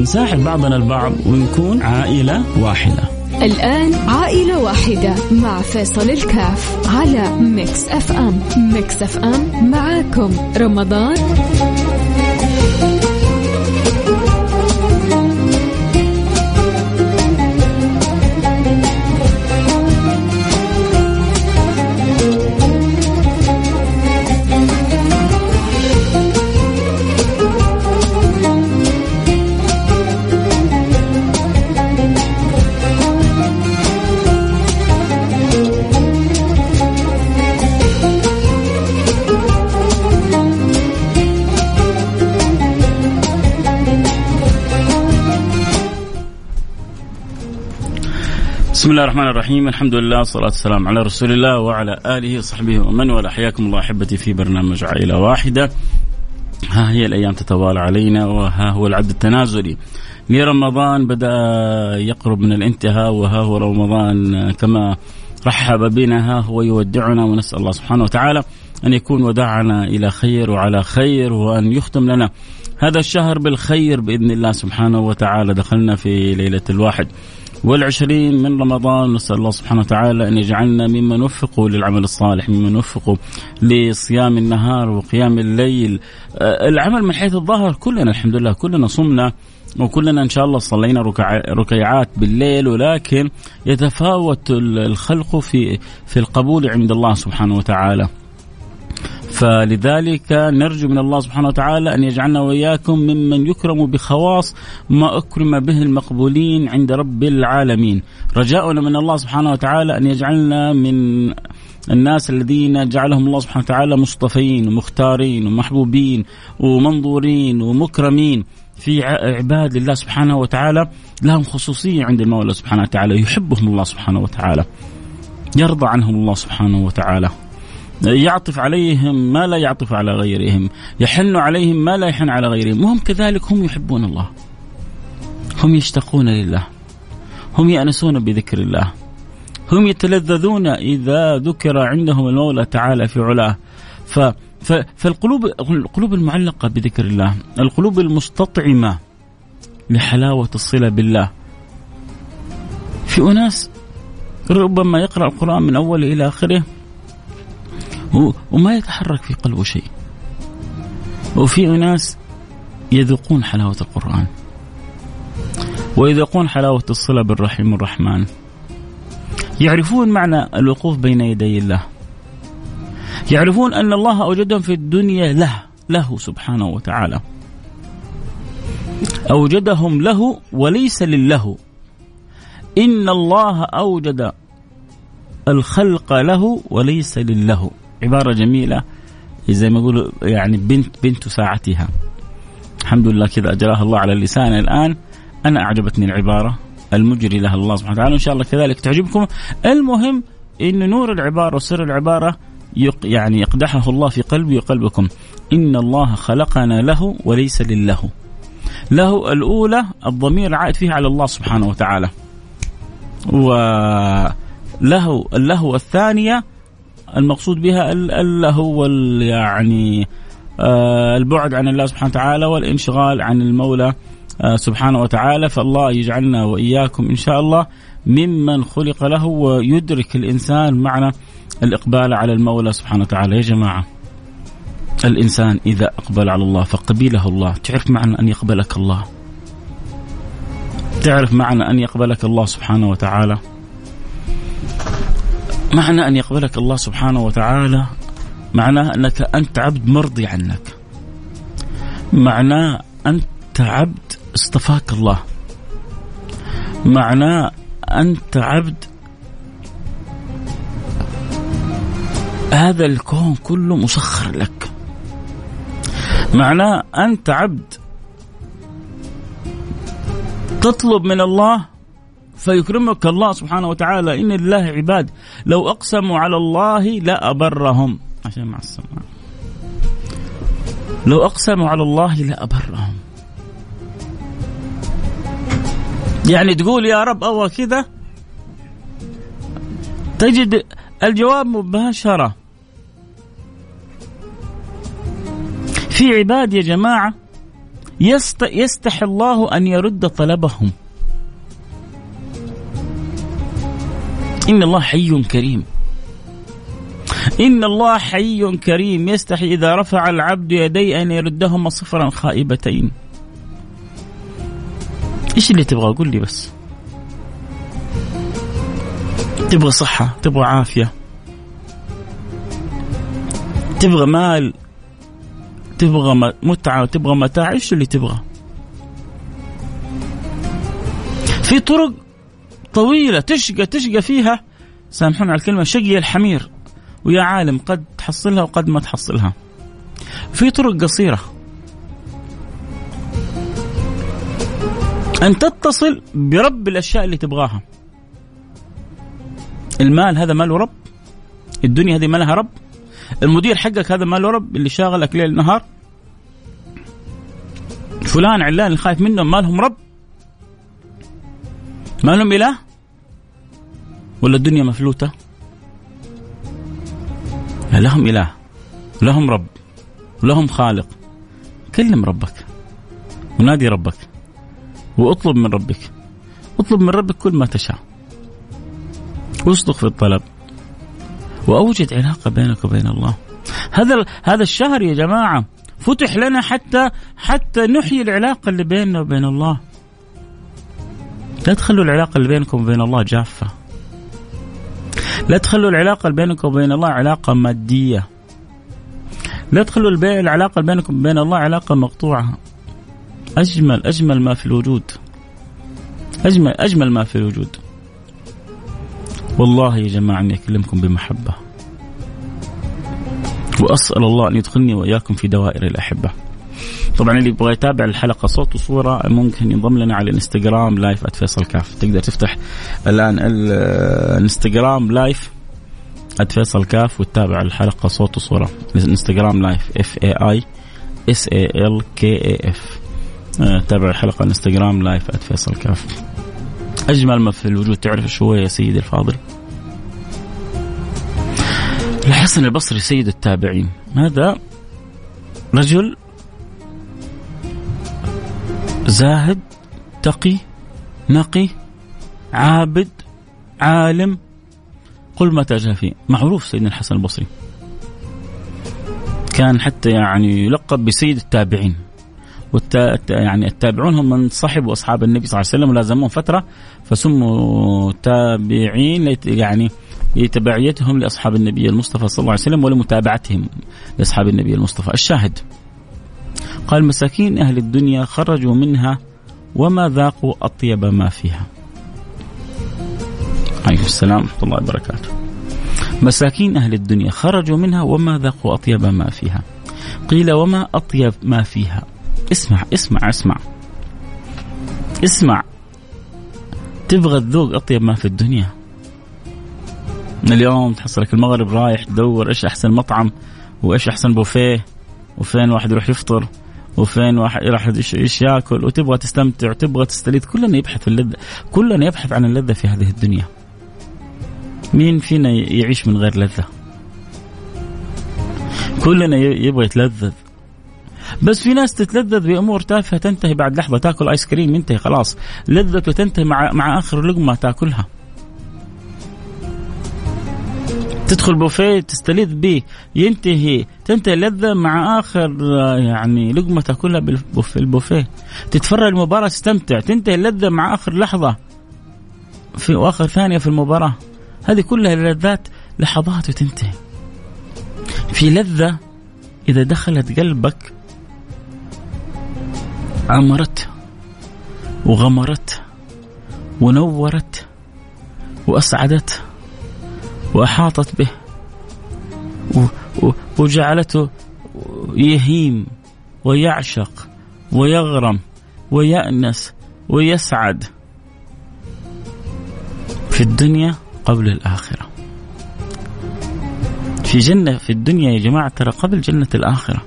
نساعد بعضنا البعض ونكون عائلة واحدة. الآن عائلة واحدة مع فيصل الكاف على Mix FM. Mix FM معاكم. رمضان بسم الله الرحمن الرحيم الحمد لله والصلاة والسلام على رسول الله وعلى آله وصحبه ومن والاه حياكم الله أحبتي في برنامج عائلة واحدة ها هي الأيام تتوالى علينا وها هو العد التنازلي لرمضان بدأ يقرب من الانتهاء وها هو رمضان كما رحب بنا ها هو يودعنا ونسأل الله سبحانه وتعالى أن يكون وداعنا إلى خير وعلى خير وأن يختم لنا هذا الشهر بالخير بإذن الله سبحانه وتعالى دخلنا في ليلة الواحد والعشرين من رمضان نسأل الله سبحانه وتعالى أن يجعلنا ممن وفقوا للعمل الصالح ممن وفقوا لصيام النهار وقيام الليل آه، العمل من حيث الظاهر كلنا الحمد لله كلنا صمنا وكلنا إن شاء الله صلينا ركيعات بالليل ولكن يتفاوت الخلق في في القبول عند الله سبحانه وتعالى. فلذلك نرجو من الله سبحانه وتعالى أن يجعلنا وإياكم ممن يكرم بخواص ما أكرم به المقبولين عند رب العالمين. رجاؤنا من الله سبحانه وتعالى أن يجعلنا من الناس الذين جعلهم الله سبحانه وتعالى مصطفين ومختارين ومحبوبين ومنظورين ومكرمين في عباد الله سبحانه وتعالى لهم خصوصية عند المولى سبحانه وتعالى يحبهم الله سبحانه وتعالى يرضى عنهم الله سبحانه وتعالى يعطف عليهم ما لا يعطف على غيرهم يحن عليهم ما لا يحن على غيرهم. وهم كذلك هم يحبون الله. هم يشتقون لله. هم يأنسون بذكر الله. هم يتلذذون إذا ذكر عندهم المولى تعالى في علاه. ف فالقلوب القلوب المعلقة بذكر الله. القلوب المستطعمة لحلاوة الصلة بالله. في أناس ربما يقرأ القرآن من أوله إلى آخره وما يتحرك في قلبه شيء. وفي أناس يذوقون حلاوة القرآن. ويذوقون حلاوة الصلة بالرحيم الرحمن يعرفون معنى الوقوف بين يدي الله. يعرفون أن الله أوجدهم في الدنيا له له سبحانه وتعالى. أوجدهم له وليس لله. إن الله أوجد الخلق له وليس لله. عبارة جميلة. زي ما يقولوا يعني بنت بنت ساعتها. الحمد لله كذا أجراها الله على اللسان الآن. أنا أعجبتني العبارة. المجري لها الله سبحانه وتعالى. إن شاء الله كذلك تعجبكم. المهم إن نور العبارة وسر العبارة يعني يقدحه الله في قلبي وقلبكم. إن الله خلقنا له وليس لله. له الأولى الضمير عائد فيها على الله سبحانه وتعالى. وله اللهو الثانية المقصود بها اللهو يعني آه، البعد عن الله سبحانه وتعالى والانشغال عن المولى آه، سبحانه وتعالى. فالله يجعلنا وإياكم إن شاء الله ممن خلق له ويدرك الإنسان معنى الإقبال على المولى سبحانه وتعالى. يا جماعة الإنسان إذا أقبل على الله فقبله الله. تعرف معنى أن يقبلك الله؟ تعرف معنى أن يقبلك الله سبحانه وتعالى؟ معنى أن يقبلك الله سبحانه وتعالى معناه أنك أنت عبد مرضي عنك. معناه أنت عبد اصطفاك الله. معناه أنت عبد هذا الكون كله مسخر لك. معناه أنت عبد تطلب من الله فيكرمك الله سبحانه وتعالى. إن لله عباد. لو أقسموا على الله لأبرهم. عشان مع السماء لو أقسموا على الله لأبرهم. يعني تقول يا رب أو كذا. تجد الجواب مباشرة. في عباد يا جماعة يست يستحي الله أن يرد طلبهم. إن الله حي كريم. إن الله حي كريم. يستحي إذا رفع العبد يديه أن يردهما صفرا خائبتين. إيش اللي تبغى؟ قول لي بس. تبغى صحة تبغى عافية تبغى مال تبغى متعة وتبغى متاع إيش اللي تبغى؟ في طرق طويلة تشقى تشقى فيها. سامحونا على الكلمة شقي الحمير. ويا عالم قد تحصلها وقد ما تحصلها. في طرق قصيرة. أن تتصل برب الأشياء اللي تبغاها. المال هذا ماله رب. الدنيا هذه مالها رب. المدير حقك هذا ماله رب. اللي شاغلك ليل نهار. فلان علان اللي خايف منهم مالهم رب. ما لهم إله؟ ولا الدنيا مفلوتة؟ لا لهم إله لهم رب لهم خالق. كلم ربك ونادي ربك واطلب من ربك. اطلب من ربك كل ما تشاء. واصدق في الطلب. وأوجد علاقة بينك وبين الله. هذا هذا الشهر يا جماعة فتح لنا حتى حتى نحيي العلاقة اللي بيننا وبين الله. لا تخلوا العلاقة اللي بينكم وبين الله جافة. لا تخلوا العلاقة اللي بينكم وبين الله علاقة مادية. لا تخلوا العلاقة اللي بينكم وبين الله علاقة مقطوعة. أجمل أجمل ما في الوجود. أجمل أجمل ما في الوجود. والله يا جماعة أني أكلمكم بمحبة. وأسأل الله أن يدخلني وإياكم في دوائر الأحبة. طبعا اللي يبغى يتابع الحلقة صوت وصورة ممكن ينضم لنا على الانستغرام live @فيصل كاف. تقدر تفتح الآن الانستغرام live @فيصل كاف وتتابع الحلقة صوت وصورة. الانستغرام live F A I S A L K A F تابع الحلقة الانستغرام live @فيصل كاف. أجمل ما في الوجود تعرف شو يا سيدي الفاضل؟ الحسن البصري سيد التابعين. هذا رجل زاهد تقي نقي عابد عالم. قل ما تجاه فيه. معروف سيدنا الحسن البصري. كان حتى يعني يلقب بسيد التابعين. والتا يعني التابعون هم من صحبوا أصحاب النبي صلى الله عليه وسلم ولازموهم فترة فسموا تابعين يعني لتبعيتهم لأصحاب النبي المصطفى صلى الله عليه وسلم ولمتابعتهم لأصحاب النبي المصطفى. الشاهد. قال مساكين أهل الدنيا خرجوا منها وما ذاقوا أطيب ما فيها. عليكم السلام ورحمة الله وبركاته. مساكين أهل الدنيا خرجوا منها وما ذاقوا أطيب ما فيها. قيل وما أطيب ما فيها. اسمع اسمع اسمع. اسمع. تبغى تذوق أطيب ما في الدنيا. اليوم تحصلك المغرب رايح تدور إيش أحسن مطعم وإيش أحسن بوفيه وفين واحد يروح يفطر. وفين واحد راح إيش ياكل وتبغى تستمتع وتبغى تستلذ. كلنا يبحث اللذة. كلنا يبحث عن اللذة في هذه الدنيا. مين فينا يعيش من غير لذة؟ كلنا يبغى يتلذذ. بس في ناس تتلذذ بأمور تافهة تنتهي بعد لحظة تاكل آيس كريم ينتهي خلاص. لذته تنتهي مع مع آخر لقمة تاكلها. تدخل بوفيه تستلذ به ينتهي. تنتهي اللذة مع آخر يعني لقمة تاكلها بالبوفيه تتفرج المباراة تستمتع. تنتهي اللذة مع آخر لحظة. في آخر ثانية في المباراة. هذه كلها لذات لحظات وتنتهي. في لذة إذا دخلت قلبك عمرت وغمرت ونورت وأسعدت وأحاطت به. وجعلته يهيم ويعشق ويغرم ويأنس ويسعد في الدنيا قبل الآخرة. في جنة في الدنيا يا جماعة ترى قبل جنة الآخرة.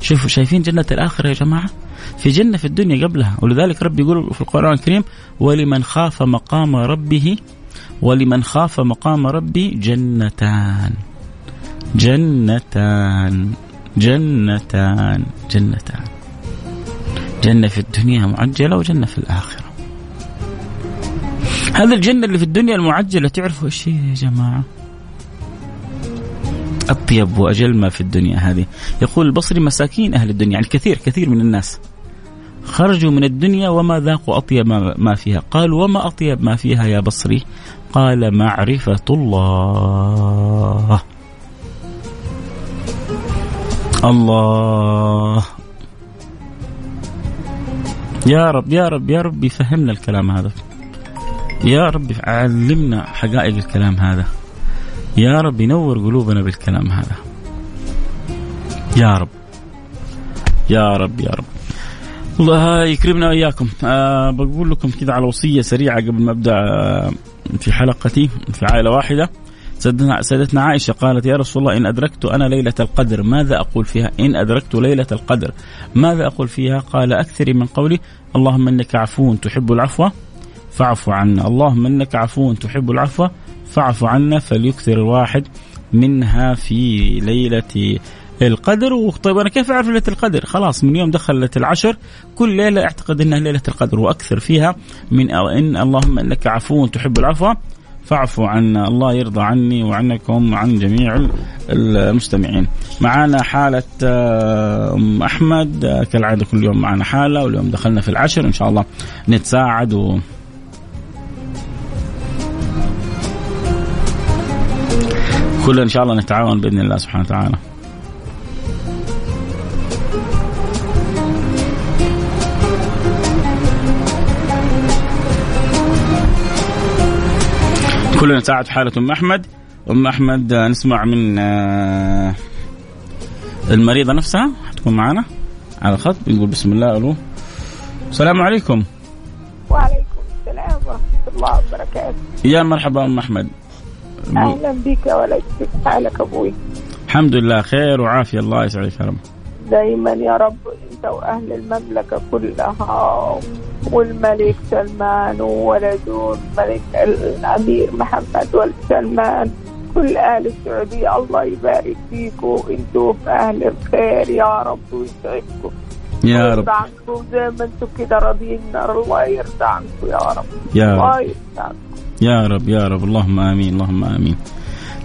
شوفوا شايفين جنة الآخرة يا جماعة؟ في جنة في الدنيا قبلها. ولذلك ربي يقول في القرآن الكريم ولمن خاف مقام ربه ولمن خاف مقام ربي جنتان. جنتان. جنتان. جنتان. جنة في الدنيا معجلة وجنة في الآخرة. هذا الجنة اللي في الدنيا المعجلة تعرفوا إيش هي يا جماعة؟ أطيب وأجل ما في الدنيا هذه. يقول البصري مساكين أهل الدنيا يعني كثير كثير من الناس. خرجوا من الدنيا وما ذاقوا أطيب ما فيها. قال وما أطيب ما فيها يا بصري؟ قال معرفة الله. الله. يا رب يا رب يا رب يفهمنا الكلام هذا. يا رب علمنا حقائق الكلام هذا. يا رب ينور قلوبنا بالكلام هذا. يا رب. يا رب يا رب. الله يكرمنا وإياكم أه بقول لكم كذا على وصية سريعة قبل ما أبدأ آه، في حلقتي في عائلة واحدة سيدتنا عائشة قالت يا رسول الله إن أدركت أنا ليلة القدر ماذا أقول فيها؟ إن أدركت ليلة القدر ماذا أقول فيها؟ قال اكثري من قولي اللهم إنك عفو تحب العفو فاعف عنا، اللهم إنك عفو تحب العفو فاعف عنا فليكثر الواحد منها في ليلة القدر. طيب أنا كيف أعرف ليلة القدر؟ خلاص من يوم دخلت العشر كل ليلة أعتقد إنها ليلة القدر وأكثر فيها من إن اللهم إنك عفو تحب العفو فاعفوا عنا الله يرضى عني وعنكم وعن جميع المستمعين. معنا حالة آه، أم أحمد آه، كالعادة كل يوم معنا حالة واليوم دخلنا في العشر إن شاء الله نتساعد و كلنا إن شاء الله نتعاون بإذن الله سبحانه وتعالى. كلنا نساعد في حالة أم أحمد. أم أحمد آه، نسمع من آه، المريضة نفسها. حتكون معنا على الخط. بنقول بسم الله ألو. السلام عليكم. وعليكم السلام ورحمة الله وبركاته. يا مرحبا أم أحمد. أهلا بك ولك كيف حالك أبوي؟ الحمد لله خير وعافية. الله يسعدك يا رب. دايما يا رب. أنت وأهل المملكة كلها والملك سلمان وولده الملك الأمير محمد ولد سلمان كل أهل السعودية. الله يبارك فيكم. أنتوا في أهل الخير يا رب ويسعدكم. يا رب. عنكم. زي ما أنتم كده راضيين الله يرضى عنكم يا رب. يا الله رب يرضى عنكم. يا رب يا رب. اللهم آمين اللهم آمين.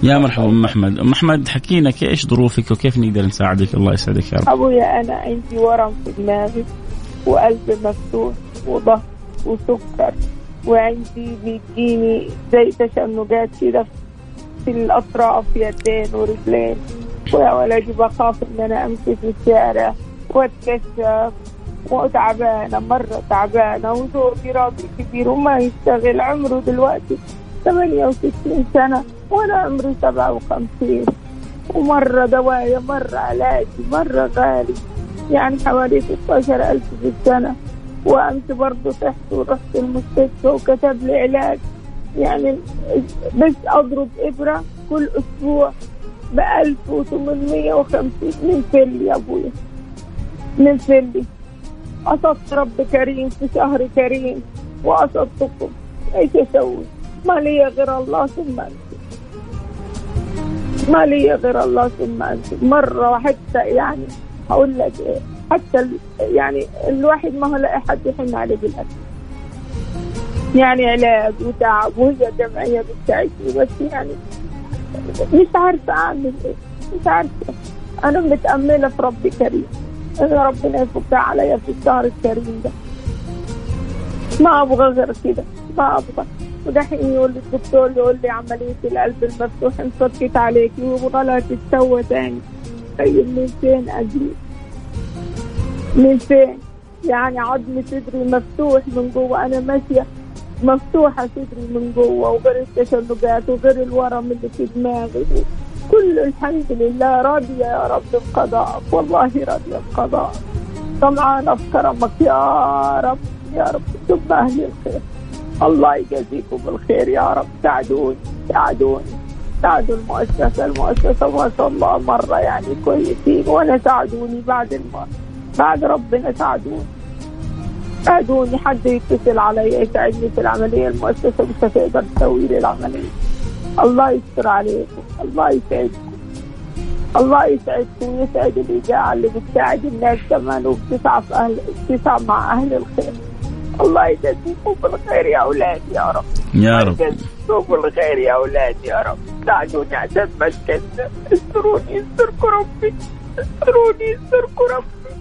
يا مرحبا أم أحمد. أم أحمد حكينا إيش ظروفك وكيف نقدر نساعدك؟ الله يسعدك يا رب. أبويا أنا عندي ورم في دماغي وقلب مفتوح وضغط وسكر وعندي بيجيني زي تشنجات كده في الأطراف يدين ورجلين ويا ولدي بخاف إن أنا امشي في الشارع وأتكشف. وتعبانة مرة تعبانة وزوجي راجل كبير وما يشتغل عمره دلوقتي 68 سنة. وأنا عمري 57 ومرة دوايا مرة علاجي مرة غالي. يعني حوالي 16 ألف في السنة. وأمس برضه تحت ورحت المستشفى وكتب لي علاج. يعني بس أضرب إبرة كل أسبوع ب 1850 من فل يا أبويا من فلي. قصدت رب كريم في شهر كريم. وقصدتكم. إيش أسوي؟ ما لي غير الله ثم انت ما لي غير الله ثم مرة حتى يعني هقول لك إيه حتى يعني الواحد ما هو لاقي حد يحن عليه بالأكل. يعني علاج وتعب وهي جمعية بتساعدني بس يعني مش عارفة أعمل إيه مش عارفة. أنا متأملة في ربي كريم. إن ربنا يفكها عليا في الشهر الكريم ده. ما أبغى غير كده ما أبغى. ودحين يقول لي الدكتور يقول لي عملية القلب المفتوح انفكت عليكي ويبغى لها تتسوى تاني. طيب من فين أجيب؟ من فين؟ يعني عظم صدري مفتوح من جوه أنا ماشية مفتوحة صدري من جوه وغير التشنجات وغير الورم اللي في دماغي. كل الحمد لله راضية يا رب بقضائك والله راضية بقضائك طمعانة في كرمك يا رب يا رب. ثم أهل الخير. الله يجازيكم بالخير يا رب. ساعدوني ساعدوني ساعدوا المؤسسة المؤسسة ما شاء الله مرة يعني كويسين وأنا ساعدوني بعد الم... بعد ربنا ساعدوني. ساعدوني حد يتصل علي يساعدني في العملية المؤسسة مش هتقدر تسوي لي العملية. الله يستر عليكم الله يسعدكم الله يسعدكم ويسعد الإذاعة اللي بتساعد الناس كمان وبتسعى في أهل بتسعى مع أهل الخير. الله يجازيكم بالخير يا أولاد يا رب. يا رب. يجازيكم بالخير يا أولاد يا رب. ساعدوني عشان ما استروني يستركم ربي. استروني يستركم ربي.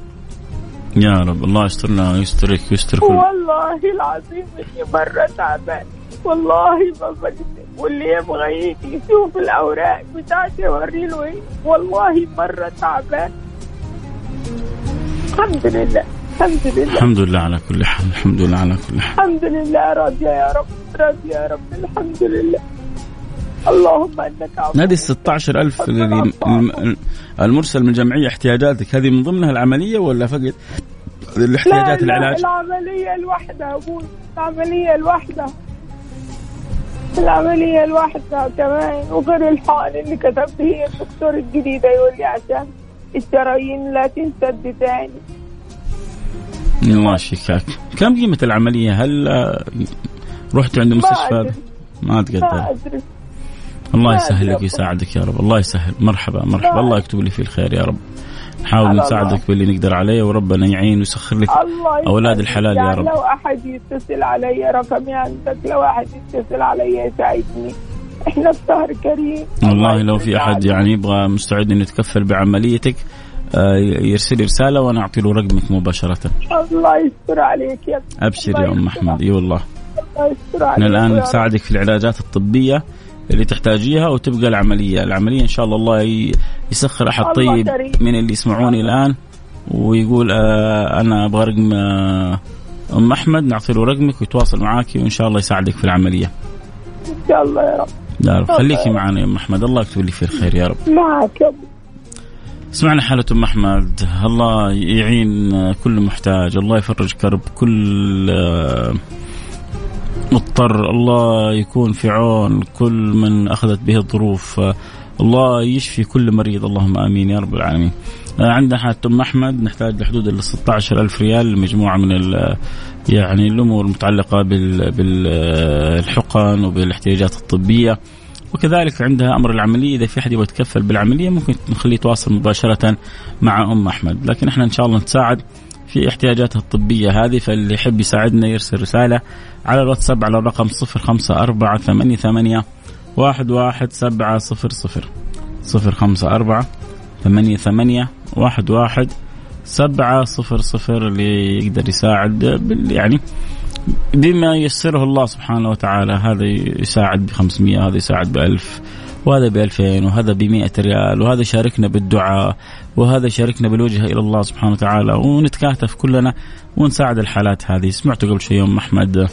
يا رب. الله يسترنا ويسترك ويستر كل والله العظيم إني مرة تعبان. والله ما بكذب واللي يبغى يجي يشوف الأوراق بتاعتي اوري له إيه. والله مرة تعبان. الحمد لله. الحمد لله. الحمد لله على كل حال الحمد لله على كل حال. الحمد لله راضيه يا رب راضيه يا رب الحمد لله. اللهم إنك عفو. هذه ال 16000 الذي الم- المرسل من الجمعيه احتياجاتك هذه من ضمنها العملية ولا فقط الاحتياجات لا لا العلاج؟ العملية الواحدة أبوي العملية الواحدة. العملية الواحدة كمان وغير الحقن اللي كتب هي الدكتور الجديدة يقول لي عشان الشرايين لا تنسد تاني الله يشفيك كم قيمة العملية؟ هل آه، رحت عند مستشفى؟ ما تقدر الله ما يسهل لك أدري. ويساعدك يا رب الله يسهل مرحبا مرحبا الله يكتب لي فيه الخير يا رب نحاول نساعدك. باللي نقدر عليه وربنا يعين ويسخر لك. أولاد الحلال يا يعني رب. لو أحد يتصل علي رقمي عندك لو أحد يتصل علي يساعدني إحنا في شهر كريم والله لو في. أحد يعني يبغى مستعد إنه يتكفل بعمليتك يرسل لي رسالة وأنا أعطي له رقمك مباشرة الله يستر عليك يا. أبشر يا أم أحمد إي والله الله يستر عليك الآن. نساعدك في العلاجات الطبية اللي تحتاجيها وتبقى العملية، العملية إن شاء الله الله يسخر أحد طيب. من اللي يسمعوني الآن ويقول آه أنا أبغى رقم آه أم أحمد نعطي له رقمك ويتواصل معاك وإن شاء الله يساعدك في العملية. إن شاء الله يا رب يا رب خليكي معنا يا أم أحمد الله يكتب لي فيه الخير يا رب. معك يا سمعنا حالة أم أحمد. الله يعين كل محتاج. الله يفرج كرب كل آه، مضطر. الله يكون في عون كل من أخذت به الظروف. آه، الله يشفي كل مريض. اللهم آمين يا رب العالمين. آه، عندنا حالة أم أحمد. نحتاج لحدود ال 16 ألف ريال لمجموعة من ال- يعني الأمور المتعلقة بال- بالحقن وبالاحتياجات الطبية. وكذلك عندها أمر العملية إذا في أحد يبغى يتكفل بالعملية ممكن نخليه يتواصل مباشرة مع أم أحمد. لكن إحنا إن شاء الله نتساعد في احتياجاتها الطبية هذه فاللي يحب يساعدنا يرسل رسالة على الواتساب على الرقم 05488 11700 054 88 11 700 اللي يقدر يساعد يعني بما يسره الله سبحانه وتعالى هذا يساعد ب 500 هذا يساعد ب 1000 وهذا ب 2000 وهذا ب 100 ريال وهذا شاركنا بالدعاء وهذا شاركنا بالوجهه إلى الله سبحانه وتعالى ونتكاتف كلنا ونساعد الحالات هذه. سمعتوا قبل شوي يوم أحمد؟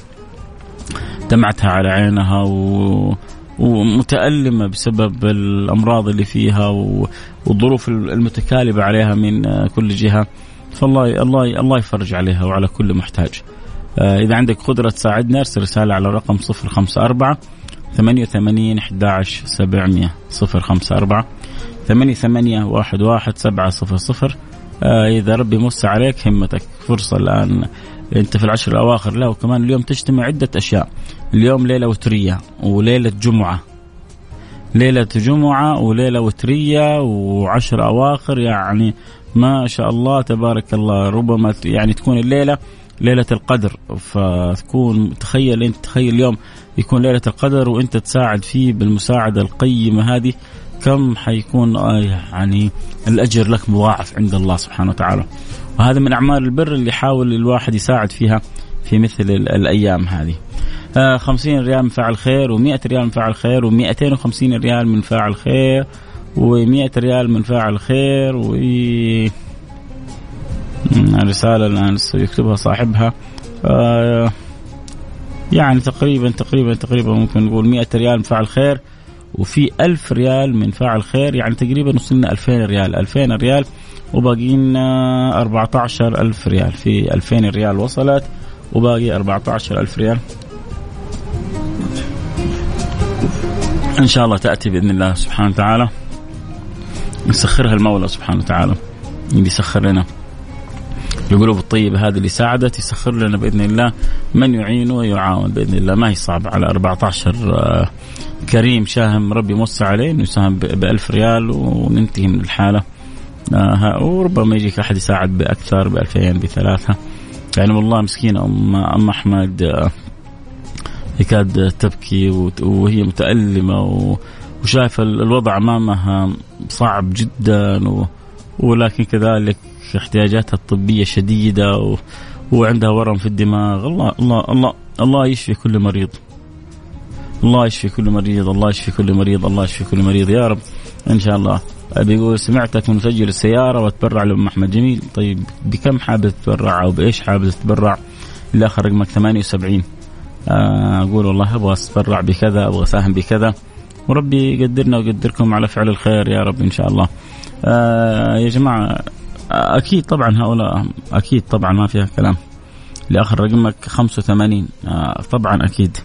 دمعتها على عينها و ومتألمة بسبب الأمراض اللي فيها والظروف المتكالبة عليها من كل جهة. فالله الله الله يفرج عليها وعلى كل محتاج. آه، إذا عندك قدرة تساعدنا ارسل رسالة على الرقم 054 88 11 700 054 88 11 700 آه، إذا ربي موسع عليك همتك فرصة الآن. أنت في العشر الأواخر لا وكمان اليوم تجتمع عدة أشياء. اليوم ليلة وترية وليلة جمعة. ليلة جمعة وليلة وترية وعشر أواخر يعني ما شاء الله تبارك الله. ربما يعني تكون الليلة ليلة القدر. فتكون تخيل أنت تخيل اليوم يكون ليلة القدر وأنت تساعد فيه بالمساعدة القيمة هذه كم حيكون آه، يعني الأجر لك مضاعف عند الله سبحانه وتعالى. وهذا من أعمال البر اللي يحاول الواحد يساعد فيها في مثل ال- الأيام هذه. آه 50 ريال من فاعل خير و100 ريال من فاعل خير و250 ريال من فاعل خير و100 ريال من فاعل خير و الآن لسه يكتبها صاحبها آه يعني تقريبا تقريبا تقريبا ممكن نقول 100 ريال من فاعل خير وفي ألف ريال من فاعل خير يعني تقريبا وصلنا 2000 ريال 2000 ريال وباقي لنا 14 ألف ريال. في 2000 ريال وصلت وباقي 14000 ريال. إن شاء الله تأتي بإذن الله سبحانه وتعالى. يسخرها المولى سبحانه وتعالى اللي يسخر لنا. القلوب الطيبة هذه اللي ساعدت يسخر لنا بإذن الله. من يعين ويعاون بإذن الله. ما هي صعبة على 14 آه، كريم شاهم ربي موسع عليه إنه يساهم ب 1000 ريال وننتهي من الحالة. آه، وربما يجيك أحد يساعد بأكثر ب 2000 بثلاثة. يعني والله مسكينة أم, أم أحمد آه، يكاد تبكي وهي متألمة وشايفة الوضع أمامها صعب جدا ولكن كذلك احتياجاتها الطبية شديدة و... وعندها ورم في الدماغ. الله الله الله الله يشفي كل مريض. الله يشفي كل مريض الله يشفي كل مريض الله يشفي كل مريض. يا رب إن شاء الله. بيقول سمعتك مسجل السيارة وتبرع لأم أحمد. جميل. طيب بكم حابب تتبرع أو بإيش حابب تتبرع اللي آخر رقمك 78 آه، أقول والله أبغى أتبرع بكذا أبغى أساهم بكذا. وربي يقدرنا ويقدركم على فعل الخير يا رب إن شاء الله. آه يا جماعة أكيد طبعا هؤلاء أكيد طبعا ما فيها كلام. لآخر رقمك 85 آه طبعا أكيد.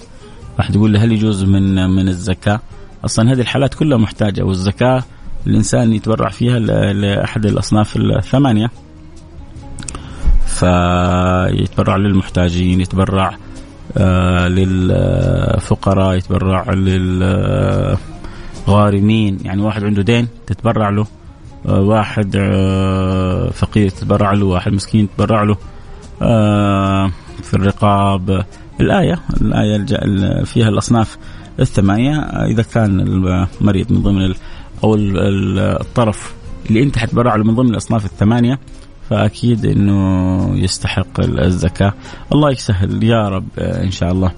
واحد يقول لي هل يجوز من من الزكاة؟ أصلا هذه الحالات كلها محتاجة والزكاة الإنسان يتبرع فيها لأحد الأصناف الثمانية. فيتبرع للمحتاجين يتبرع آه، للفقراء يتبرع للغارمين يعني واحد عنده دين تتبرع له واحد آه، فقير تتبرع له واحد مسكين تتبرع له. في الرقاب. الآية الآية فيها الأصناف الثمانية. إذا كان المريض من ضمن أو الطرف اللي أنت حتبرع له من ضمن الأصناف الثمانية فأكيد إنه يستحق الزكاة. الله يسهل يا رب إن شاء الله.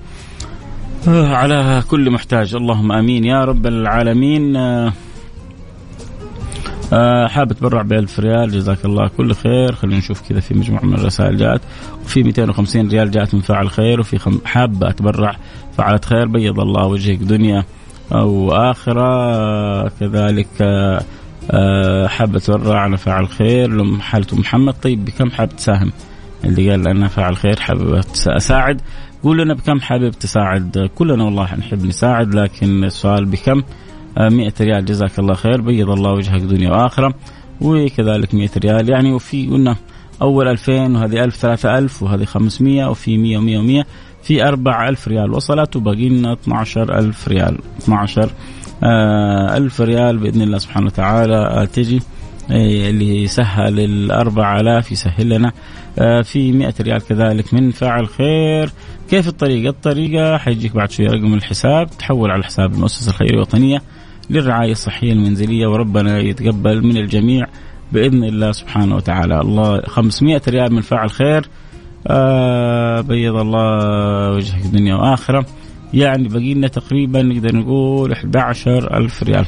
آه، على كل محتاج. اللهم آمين. يا رب العالمين. آه، آه، حاب تبرع ب 1000 ريال جزاك الله كل خير. خلينا نشوف كذا في مجموعة من الرسائل جاءت وفي 250 ريال جاءت من فاعل خير وفي خم... حابه أتبرع فعلت خير بيض الله وجهك دنيا أو آخرة. كذلك آه، حابة تبرع أنا فاعل خير. لم حالة محمد طيب بكم حابب تساهم؟ اللي قال أنا فاعل خير حابب أساعد. قول لنا بكم حابب تساعد. كلنا والله نحب نساعد لكن السؤال بكم؟ 100 آه، ريال جزاك الله خير بيض الله وجهك دنيا وآخرة. وكذلك 100 ريال يعني وفي قلنا أول 2000 وهذه 1000 3000 وهذه 500 وفي 100 و100 و100 في 4000 ريال. وصلت وباقي لنا 12000 ريال. 12 آه ريال بإذن الله سبحانه وتعالى. آه تجي اللي سهل الأربع آلاف يسهل لنا. آه في مئة ريال كذلك من فاعل خير. كيف الطريقة؟ الطريقة حيجيك بعد شوية رقم الحساب. تحول على حساب المؤسسة الخيرية الوطنية. للرعاية الصحية المنزلية وربنا يتقبل من الجميع بإذن الله سبحانه وتعالى. الله 500 ريال من فاعل خير. آه بيض الله وجهك دنيا وآخرة. يعني باقي لنا تقريبا نقدر نقول 11 ألف ريال.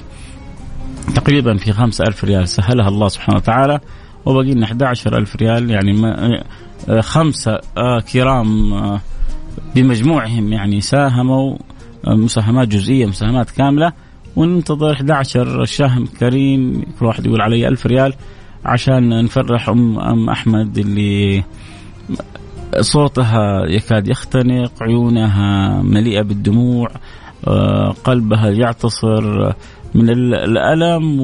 تقريبا في 5 ألف ريال سهلها الله سبحانه وتعالى وباقي لنا 11 ألف ريال. يعني ما آه، خمسة آه، كرام آه، بمجموعهم يعني ساهموا مساهمات جزئية مساهمات كاملة. وننتظر 11 شهم كريم كل واحد يقول علي ألف ريال عشان نفرح أم, أم أحمد اللي صوتها يكاد يختنق عيونها مليئة بالدموع آه، قلبها يعتصر من الألم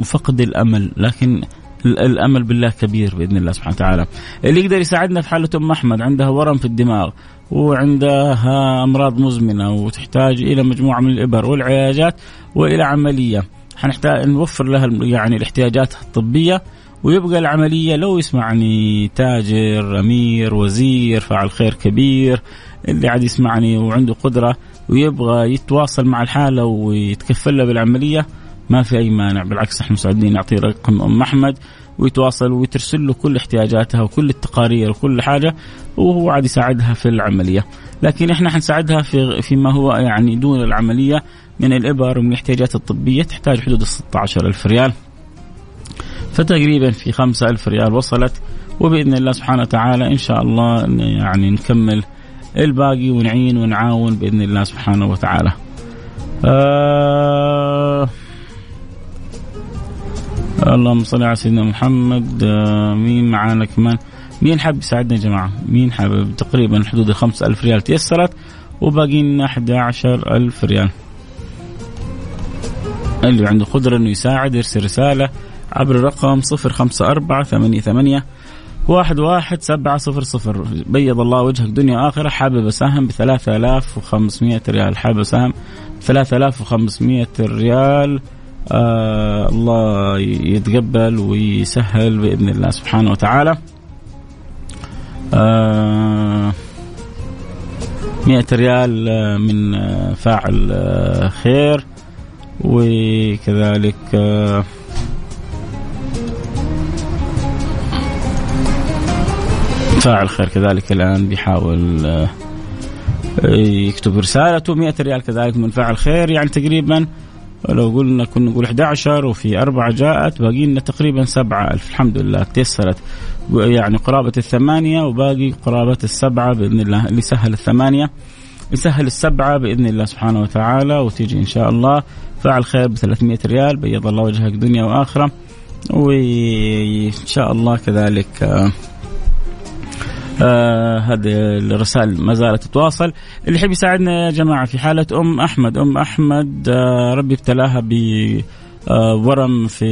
وفقد الأمل لكن الأمل بالله كبير بإذن الله سبحانه وتعالى. اللي يقدر يساعدنا في حالة أم أحمد عندها ورم في الدماغ وعندها أمراض مزمنة وتحتاج إلى مجموعة من الإبر والعلاجات وإلى عملية. حنحتاج نوفر لها يعني الاحتياجات الطبية ويبقى العملية لو يسمعني تاجر أمير وزير فاعل خير كبير اللي عاد يسمعني وعنده قدرة ويبغى يتواصل مع الحالة ويتكفل بالعملية ما في أي مانع. بالعكس إحنا مساعدين. نعطيه رقم أم أحمد. ويتواصل ويترسل له كل احتياجاتها وكل التقارير وكل حاجة وهو عاد يساعدها في العملية. لكن إحنا حنساعدها في فيما هو يعني دون العملية من الإبر ومن الاحتياجات الطبية تحتاج حدود ال 16000 ريال. فتقريبا في خمسة ألف ريال وصلت وبإذن الله سبحانه وتعالى إن شاء الله يعني نكمل الباقي ونعين ونعاون بإذن الله سبحانه وتعالى. آه اللهم صل على سيدنا محمد آه مين معانا كمان؟ مين حاب يساعدنا يا جماعة؟ مين حابب تقريبا حدود الخمسة ألف ريال تيسرت وباقي لنا 11 ألف ريال. اللي عنده قدرة أنه يساعد يرسل رسالة عبر الرقم 054 88 واحد واحد سبعة صفر صفر. بيض الله وجهك دنيا آخرة حابب أساهم بثلاثة آلاف وخمسمائة ريال. حابب أساهم بثلاثة آلاف وخمسمائة ريال. آه الله يتقبل ويسهل بإذن الله سبحانه وتعالى. آه مئة ريال من فاعل خير. وكذلك آه فاعل خير كذلك الآن بيحاول آه، يكتب رسالته. 100 ريال كذلك من فاعل خير يعني تقريبا لو قلنا كنا نقول 11 وفي أربعة جاءت باقي لنا تقريبا 7000 الحمد لله تيسرت. يعني قرابة الثمانية وباقي قرابة السبعة بإذن الله. اللي سهل الثمانية يسهل السبعة بإذن الله سبحانه وتعالى وتيجي إن شاء الله. فاعل خير ب 300 ريال بيض الله وجهك دنيا وآخرة. وإن شاء الله كذلك آه هذه الرسائل ما زالت تتواصل. اللي يحب يساعدنا يا جماعة في حالة أم أحمد. أم أحمد آه ربي ابتلاها بورم آه في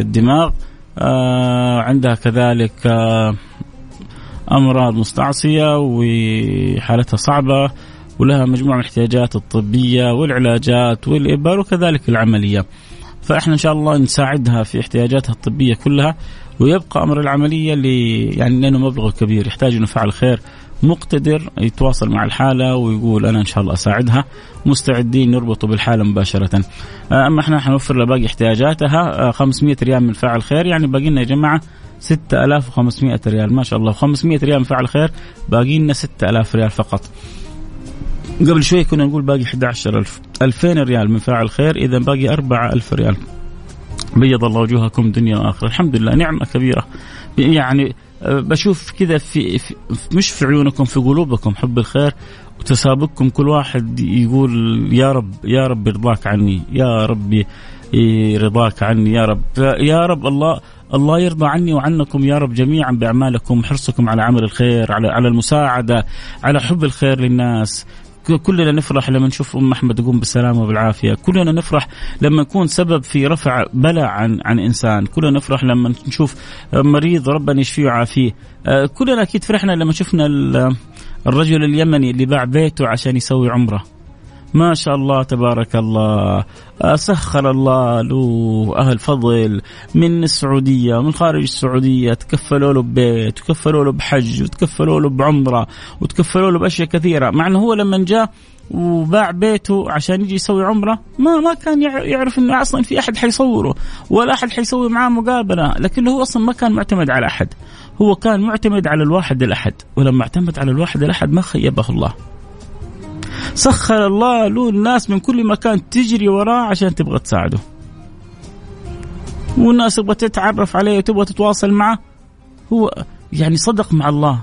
الدماغ. آه عندها كذلك آه أمراض مستعصية وحالتها صعبة ولها مجموعة من الاحتياجات الطبية والعلاجات والإبر وكذلك العملية. فإحنا إن شاء الله نساعدها في احتياجاتها الطبية كلها. ويبقى أمر العملية اللي يعني لأنه مبلغ كبير يحتاج إنه فعل خير مقتدر يتواصل مع الحالة ويقول أنا إن شاء الله أساعدها مستعدين نربطه بالحالة مباشرة. أما إحنا حنوفر لها باقي احتياجاتها 500 ريال من فاعل خير يعني باقي لنا يا جماعة 6500 ريال ما شاء الله 500 ريال من فاعل خير باقي لنا 6000 ريال فقط. قبل شوي كنا نقول باقي 11000 2000 ريال من فاعل خير إذا باقي 4000 ريال. بيض الله وجوهكم دنيا وآخرة. الحمد لله نعمة كبيرة. يعني بشوف كذا في, في مش في عيونكم في قلوبكم حب الخير وتسابقكم. كل واحد يقول يا رب يا رب رضاك عني يا ربي رضاك عني يا رب. يا رب الله الله يرضى عني وعنكم يا رب جميعا بأعمالكم حرصكم على عمل الخير على على المساعدة على حب الخير للناس. كلنا نفرح لما نشوف أم أحمد تقوم بالسلامة وبالعافيه، كلنا نفرح لما نكون سبب في رفع بلاء عن عن إنسان، كلنا نفرح لما نشوف مريض ربنا يشفيه ويعافيه، كلنا أكيد فرحنا لما شفنا الرجل اليمني اللي باع بيته عشان يسوي عمرة. ما شاء الله تبارك الله. سخر الله له أهل فضل من السعودية ومن خارج السعودية تكفلوا له ببيت وتكفلوا له بحج وتكفلوا له بعمرة وتكفلوا له بأشياء كثيرة. مع أنه هو لما جاء وباع بيته عشان يجي يسوي عمرة ما ما كان يعرف إنه أصلا في أحد حيصوره ولا أحد حيسوي معاه مقابلة. لكن هو أصلا ما كان معتمد على أحد. هو كان معتمد على الواحد الأحد. ولما اعتمد على الواحد الأحد ما خيبه الله. سخر الله له الناس من كل مكان تجري وراه عشان تبغى تساعده. والناس تبغى تتعرف عليه وتبغى تتواصل معه. هو يعني صدق مع الله.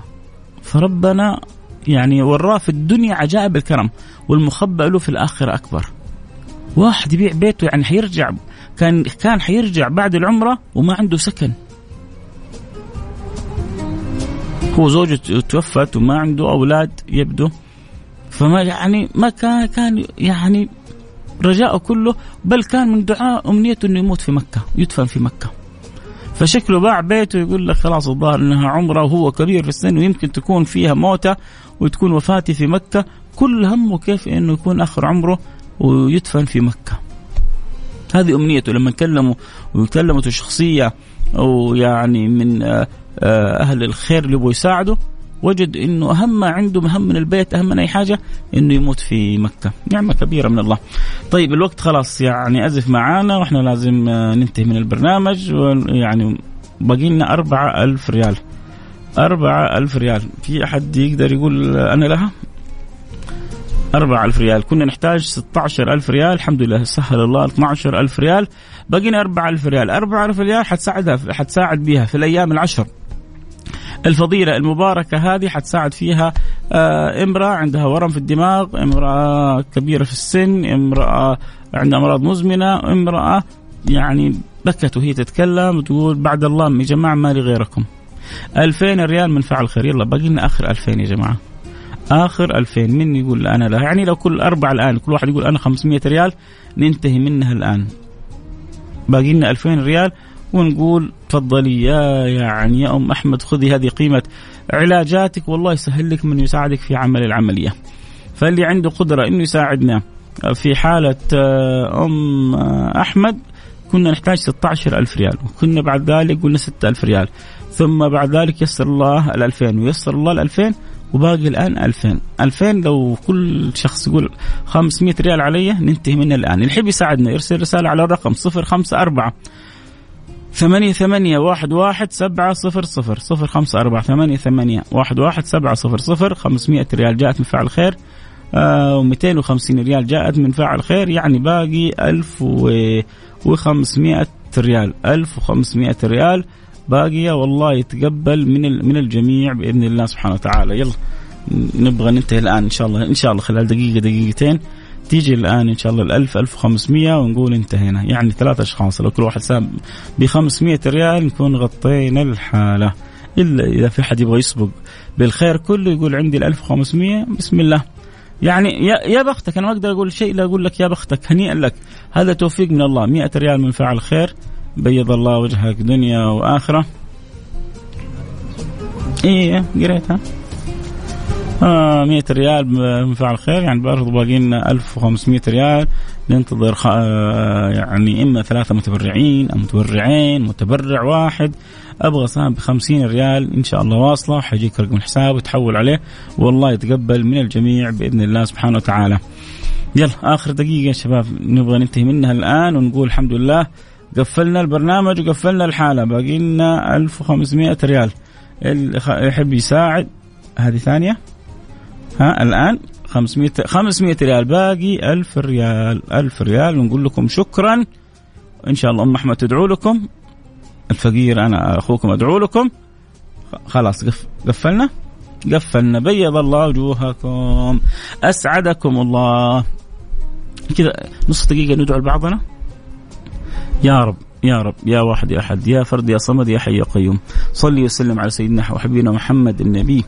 فربنا يعني وراه في الدنيا عجائب الكرم والمخبأ له في الآخرة أكبر. واحد يبيع بيته يعني حيرجع كان كان حيرجع بعد العمرة وما عنده سكن. هو زوجته توفت وما عنده أولاد يبدو. فما يعني ما كان كان يعني رجاءه كله بل كان من دعاء امنيته إنه يموت في مكة يدفن في مكة. فشكله باع بيته يقول لك خلاص الظاهر إنها عمره وهو كبير في السن ويمكن تكون فيها موتة وتكون وفاتي في مكة. كل همه كيف إنه يكون آخر عمره ويدفن في مكة. هذه أمنيته. لما كلموا وكلمته شخصية ويعني من أهل الخير اللي يبغوا يساعده وجد إنه أهم ما عنده مهم من البيت أهم من أي حاجة إنه يموت في مكة. نعمة كبيرة من الله. طيب الوقت خلاص يعني أزف معانا وإحنا لازم ننتهي من البرنامج يعني باقي لنا أربعة ألف ريال. أربعة ألف ريال. في أحد يقدر يقول أنا لها؟ أربعة ألف ريال. كنا نحتاج 16 ألف ريال. الحمد لله سهل الله 12 ألف ريال. بقينا أربعة ألف ريال. أربعة ألف ريال حتساعدها حتساعد بها في الأيام العشر. الفضيلة المباركة هذه حتساعد فيها آه امرأة عندها ورم في الدماغ امرأة كبيرة في السن امرأة عندها أمراض مزمنة امرأة يعني بكت وهي تتكلم وتقول بعد الله يا جماعة ما لي غيركم. 2000 ريال من فعل خير. يلا باقي لنا آخر 2000 يا جماعة. آخر 2000 من يقول أنا لا. يعني لو كل أربعة الآن كل واحد يقول أنا 500 ريال ننتهي منها الآن. باقي لنا 2000 ريال ونقول تفضلي يا يعني يا أم أحمد خذي هذه قيمة علاجاتك. والله يسهل لك من يساعدك في عمل العملية. فاللي عنده قدرة إنه يساعدنا. في حالة آه، أم أحمد كنا نحتاج 16 ألف ريال وكنا بعد ذلك قلنا 6 ألف ريال. ثم بعد ذلك يسر الله ال 2000 ويسر الله ال 2000 وباقي الآن 2000 2000 لو كل شخص يقول 500 ريال علي ننتهي منه الآن. اللي يحب يساعدنا يرسل رسالة على الرقم 054 ثمانية ثمانية واحد واحد سبعة صفر صفر. صفر خمسة أربعة. ثمانية ثمانية واحد واحد سبعة صفر صفر. خمسمائة ريال جاءت من فعل خير. آه و250 ريال جاءت من فاعل خير. يعني باقي 1500 ريال. 1500 ريال. باقية والله يتقبل من من الجميع بإذن الله سبحانه وتعالى. يلا نبغى ننتهي الآن إن شاء الله. إن شاء الله خلال دقيقة دقيقتين. تيجي الآن إن شاء الله ال 1000 1500 ونقول انتهينا. يعني ثلاث أشخاص لو كل واحد سام ب 500 ريال نكون غطينا الحالة. إلا إذا في حد يبغى يسبق بالخير كله يقول عندي ال 1500 بسم الله. يعني يا يا بختك أنا ما أقدر أقول شيء إلا أقول لك يا بختك هنيئا لك. هذا توفيق من الله. 100 ريال من فعل خير. بيض الله وجهك دنيا وآخرة. إيه قريتها. آه 100 ريال من فعل خير يعني برضه باقي لنا 1500 ريال. ننتظر آه يعني إما ثلاثة متبرعين أو متبرعين متبرع واحد. أبغى سهم ب 50 ريال إن شاء الله واصلة حيجيك رقم الحساب وتحول عليه. والله يتقبل من الجميع بإذن الله سبحانه وتعالى. يلا آخر دقيقة يا شباب نبغى ننتهي منها الآن ونقول الحمد لله قفلنا البرنامج وقفلنا الحالة. باقي لنا 1500 ريال. اللي يحب يساعد هذه ثانية. ها الآن 500 500 ريال باقي 1000 ريال 1000 ريال. ونقول لكم شكرا. إن شاء الله أم أحمد تدعو لكم. الفقير أنا أخوكم أدعو لكم. خلاص قفلنا. قفلنا. بيض الله وجوهكم. أسعدكم الله. كذا نص دقيقة ندعو لبعضنا. يا رب يا رب يا واحد يا أحد يا فرد يا صمد يا حي يا قيوم. صلي وسلم على سيدنا وحبيبنا محمد النبي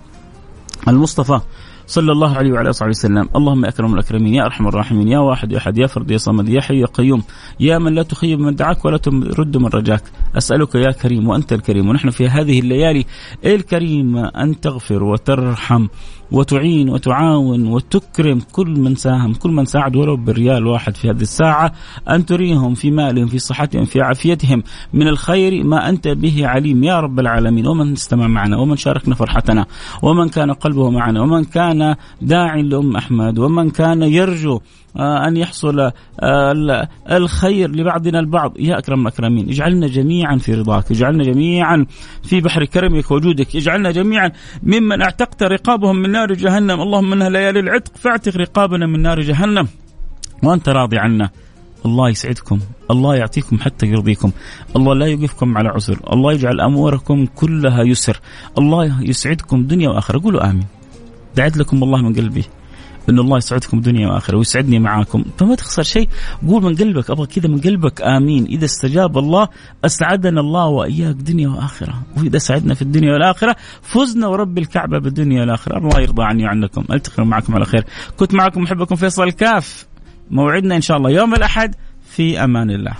المصطفى. صلى الله عليه وعلى آله وسلم. اللهم أكرم الأكرمين يا أرحم الراحمين يا واحد يا أحد يا فرد يا صمد يا حي يا قيوم يا من لا تخيب من دعاك ولا ترد من رجاك. أسألك يا كريم وأنت الكريم. ونحن في هذه الليالي الكريمة أن تغفر وترحم. وتعين وتعاون وتكرم كل من ساهم كل من ساعد ولو بالريال واحد في هذه الساعة أن تريهم في مالهم في صحتهم في عافيتهم من الخير ما أنت به عليم. يا رب العالمين ومن استمع معنا ومن شاركنا فرحتنا ومن كان قلبه معنا ومن كان داعي لأم أحمد ومن كان يرجو أن يحصل آه، الخير لبعضنا البعض. يا أكرم الأكرمين اجعلنا جميعا في رضاك اجعلنا جميعا في بحر كرمك وجودك اجعلنا جميعا ممن اعتقت رقابهم من نار جهنم. اللهم إنها ليالي العتق فاعتق رقابنا من نار جهنم. وأنت راضي عنا. الله يسعدكم الله يعطيكم حتى يرضيكم. الله لا يوقفكم على عسر الله يجعل أموركم كلها يسر. الله يسعدكم دنيا وآخرة. قولوا آمين. دعيت لكم والله من قلبي. ان الله يسعدكم دنيا وآخرة ويسعدني معاكم. فما تخسر شيء. قول من قلبك أبغى كذا من قلبك. آمين. إذا استجاب الله أسعدنا الله وإياك دنيا وآخرة. وإذا سعدنا في الدنيا والآخرة فزنا ورب الكعبة بالدنيا والآخرة. الله يرضى عني وعنكم. ألتقي معكم على خير. كنت معكم محبكم فيصل الكاف. موعدنا إن شاء الله. يوم الأحد في أمان الله.